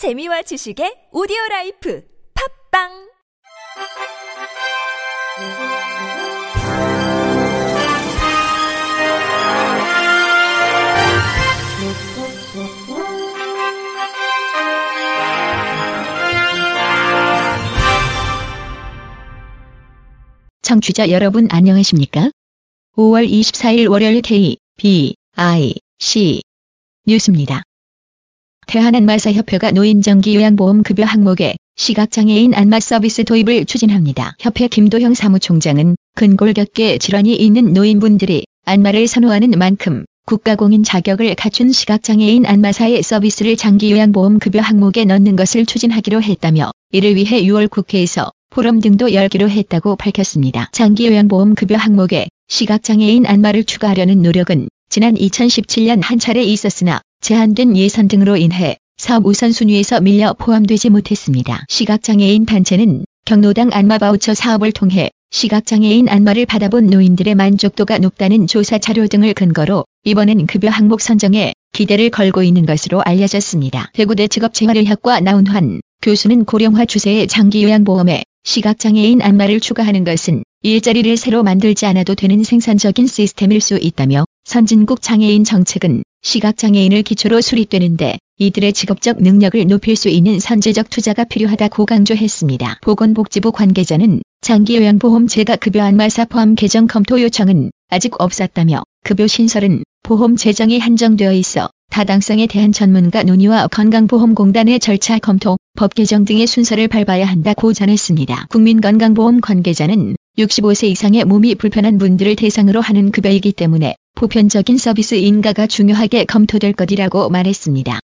재미와 지식의 오디오 라이프 팝빵 청취자 여러분 안녕하십니까? 5월 24일 월요일 K, B, I, C 뉴스입니다. 대한안마사협회가 노인정기 요양보험 급여 항목에 시각장애인 안마 서비스 도입을 추진합니다. 협회 김도형 사무총장은 근골격계 질환이 있는 노인분들이 안마를 선호하는 만큼 국가공인 자격을 갖춘 시각장애인 안마사의 서비스를 장기 요양보험 급여 항목에 넣는 것을 추진하기로 했다며 이를 위해 6월 국회에서 포럼 등도 열기로 했다고 밝혔습니다. 장기 요양보험 급여 항목에 시각장애인 안마를 추가하려는 노력은 지난 2017년 한 차례 있었으나 제한된 예산 등으로 인해 사업 우선순위에서 밀려 포함되지 못했습니다. 시각장애인 단체는 경로당 안마 바우처 사업을 통해 시각장애인 안마를 받아본 노인들의 만족도가 높다는 조사 자료 등을 근거로 이번엔 급여 항목 선정에 기대를 걸고 있는 것으로 알려졌습니다. 대구대 직업재활의학과 나운환 교수는 고령화 추세의 장기요양보험에 시각장애인 안마를 추가하는 것은 일자리를 새로 만들지 않아도 되는 생산적인 시스템일 수 있다며 선진국 장애인 정책은 시각장애인을 기초로 수립되는데 이들의 직업적 능력을 높일 수 있는 선제적 투자가 필요하다고 강조했습니다. 보건복지부 관계자는 장기요양보험 제가 급여 안마사 포함 개정 검토 요청은 아직 없었다며 급여 신설은 보험 재정이 한정되어 있어 타당성에 대한 전문가 논의와 건강보험공단의 절차 검토, 법 개정 등의 순서를 밟아야 한다고 전했습니다. 국민건강보험 관계자는 65세 이상의 몸이 불편한 분들을 대상으로 하는 급여이기 때문에 보편적인 서비스 인가가 중요하게 검토될 것이라고 말했습니다.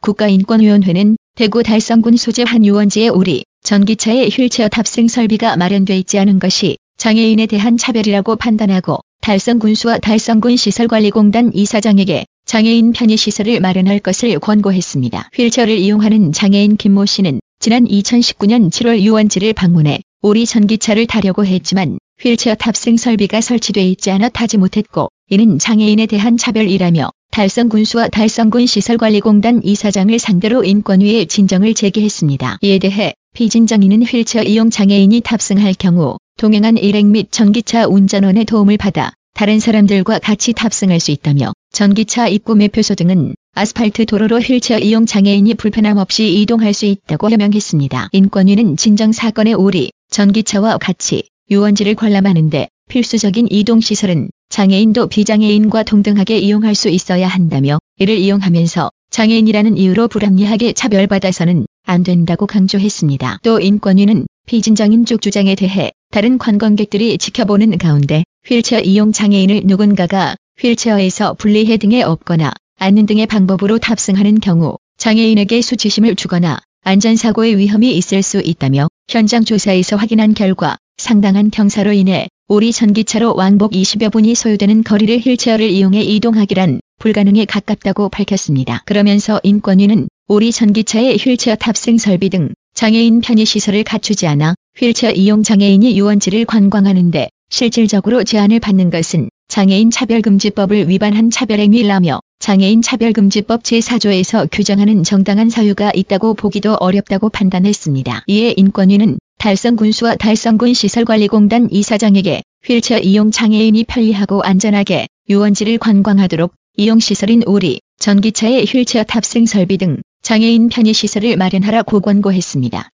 국가인권위원회는 대구 달성군 소재 한 유원지에 우리 전기차의 휠체어 탑승 설비가 마련돼 있지 않은 것이 장애인에 대한 차별이라고 판단하고 달성군수와 달성군 시설관리공단 이사장에게 장애인 편의시설을 마련할 것을 권고했습니다. 휠체어를 이용하는 장애인 김모 씨는 지난 2019년 7월 유원지를 방문해 우리 전기차를 타려고 했지만 휠체어 탑승 설비가 설치돼 있지 않아 타지 못했고 이는 장애인에 대한 차별이라며 달성군수와 달성군 시설관리공단 이사장을 상대로 인권위에 진정을 제기했습니다. 이에 대해 피진정인은 휠체어 이용 장애인이 탑승할 경우 동행한 일행 및 전기차 운전원의 도움을 받아 다른 사람들과 같이 탑승할 수 있다며 전기차 입구 매표소 등은 아스팔트 도로로 휠체어 이용 장애인이 불편함 없이 이동할 수 있다고 해명했습니다. 인권위는 진정 사건의 우리 전기차와 같이 유원지를 관람하는데 필수적인 이동시설은 장애인도 비장애인과 동등하게 이용할 수 있어야 한다며 이를 이용하면서 장애인이라는 이유로 불합리하게 차별받아서는 안 된다고 강조했습니다. 또 인권위는 피진정인 쪽 주장에 대해 다른 관광객들이 지켜보는 가운데 휠체어 이용 장애인을 누군가가 휠체어에서 분리해 등에 업거나 앉는 등의 방법으로 탑승하는 경우 장애인에게 수치심을 주거나 안전사고의 위험이 있을 수 있다며 현장 조사에서 확인한 결과 상당한 경사로 인해 우리 전기차로 왕복 20여 분이 소요되는 거리를 휠체어를 이용해 이동하기란 불가능에 가깝다고 밝혔습니다. 그러면서 인권위는 우리 전기차의 휠체어 탑승 설비 등 장애인 편의 시설을 갖추지 않아 휠체어 이용 장애인이 유원지를 관광하는데 실질적으로 제한을 받는 것은 장애인 차별금지법을 위반한 차별행위라며 장애인 차별금지법 제4조에서 규정하는 정당한 사유가 있다고 보기도 어렵다고 판단했습니다. 이에 인권위는 달성군수와 달성군 시설관리공단 이사장에게 휠체어 이용 장애인이 편리하고 안전하게 유원지를 관광하도록 이용시설인 우리 전기차의 휠체어 탑승 설비 등 장애인 편의시설을 마련하라고 권고했습니다.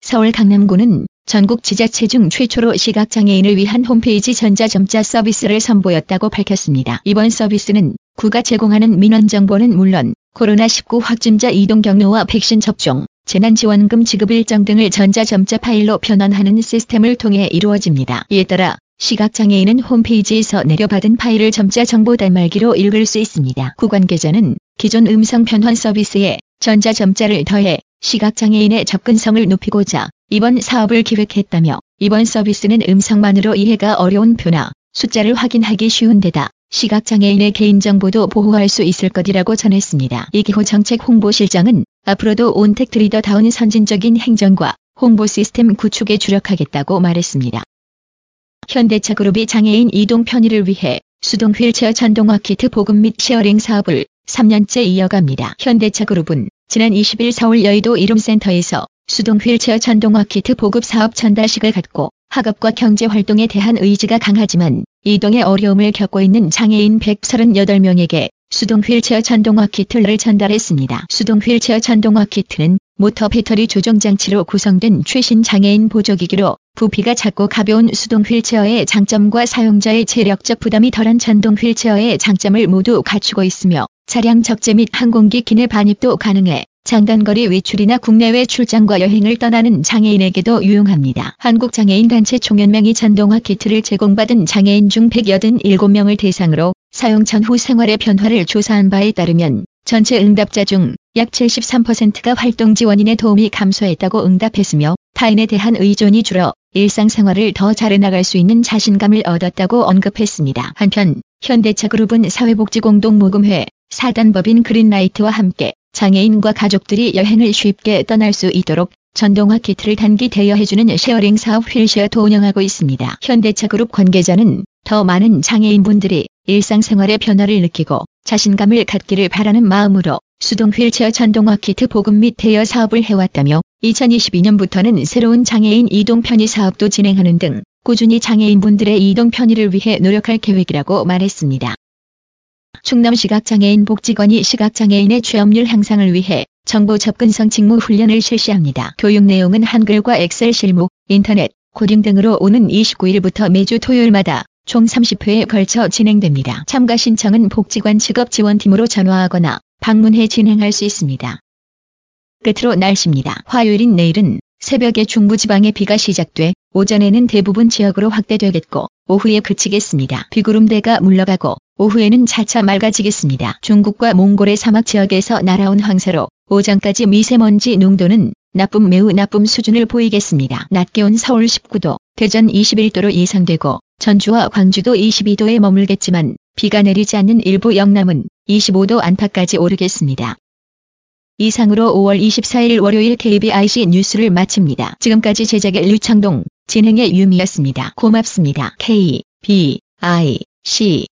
서울 강남구는 전국 지자체 중 최초로 시각장애인을 위한 홈페이지 전자점자 서비스를 선보였다고 밝혔습니다. 이번 서비스는 구가 제공하는 민원정보는 물론 코로나19 확진자 이동 경로와 백신 접종, 재난지원금 지급 일정 등을 전자점자 파일로 변환하는 시스템을 통해 이루어집니다. 이에 따라 시각장애인은 홈페이지에서 내려받은 파일을 점자 정보 단말기로 읽을 수 있습니다. 구 관계자는 기존 음성 변환 서비스에 전자 점자를 더해 시각장애인의 접근성을 높이고자 이번 사업을 기획했다며 이번 서비스는 음성만으로 이해가 어려운 표나 숫자를 확인하기 쉬운 데다 시각장애인의 개인정보도 보호할 수 있을 것이라고 전했습니다. 이기호 정책 홍보실장은 앞으로도 온택트 리더다운 선진적인 행정과 홍보 시스템 구축에 주력하겠다고 말했습니다. 현대차그룹이 장애인 이동 편의를 위해 수동 휠체어 전동화 키트 보급 및 sharing 사업을 3년째 이어갑니다. 현대차그룹은 지난 20일 서울 여의도 이룸센터에서 수동 휠체어 전동화 키트 보급 사업 전달식을 갖고 학업과 경제 활동에 대한 의지가 강하지만 이동에 어려움을 겪고 있는 장애인 138명에게 수동 휠체어 전동화 키트를 전달했습니다. 수동 휠체어 전동화 키트는 모터 배터리 조정 장치로 구성된 최신 장애인 보조기기로 부피가 작고 가벼운 수동 휠체어의 장점과 사용자의 체력적 부담이 덜한 전동 휠체어의 장점을 모두 갖추고 있으며 차량 적재 및 항공기 기내 반입도 가능해 장단거리 외출이나 국내외 출장과 여행을 떠나는 장애인에게도 유용합니다. 한국장애인단체 총연맹이 전동화 키트를 제공받은 장애인 중 187명을 대상으로 사용 전후 생활의 변화를 조사한 바에 따르면 전체 응답자 중 약 73%가 활동 지원인의 도움이 감소했다고 응답했으며 타인에 대한 의존이 줄어 일상생활을 더 잘해나갈 수 있는 자신감을 얻었다고 언급했습니다. 한편 현대차그룹은 사회복지공동모금회 사단법인 그린라이트와 함께 장애인과 가족들이 여행을 쉽게 떠날 수 있도록 전동화 키트를 단기 대여해주는 sharing 사업 휠쉐어도 운영하고 있습니다. 현대차그룹 관계자는 더 많은 장애인분들이 일상생활의 변화를 느끼고 자신감을 갖기를 바라는 마음으로 수동 휠체어 전동화 키트 보급 및 대여 사업을 해왔다며 2022년부터는 새로운 장애인 이동 편의 사업도 진행하는 등 꾸준히 장애인분들의 이동 편의를 위해 노력할 계획이라고 말했습니다. 충남 시각장애인 복지관이 시각장애인의 취업률 향상을 위해 정보 접근성 직무 훈련을 실시합니다. 교육 내용은 한글과 엑셀 실무, 인터넷, 코딩 등으로 오는 29일부터 매주 토요일마다 총 30회에 걸쳐 진행됩니다. 참가 신청은 복지관 직업지원팀으로 전화하거나 방문해 진행할 수 있습니다. 끝으로 날씨입니다. 화요일인 내일은 새벽에 중부지방에 비가 시작돼 오전에는 대부분 지역으로 확대되겠고 오후에 그치겠습니다. 비구름대가 물러가고 오후에는 차차 맑아지겠습니다. 중국과 몽골의 사막 지역에서 날아온 황사로 오전까지 미세먼지 농도는 나쁨 매우 나쁨 수준을 보이겠습니다. 낮 기온 서울 19도, 대전 21도로 예상되고 전주와 광주도 22도에 머물겠지만 비가 내리지 않는 일부 영남은 25도 안팎까지 오르겠습니다. 이상으로 5월 24일 월요일 KBIC 뉴스를 마칩니다. 지금까지 제작의 류창동, 진행의 유미였습니다. 고맙습니다. K, B, I, C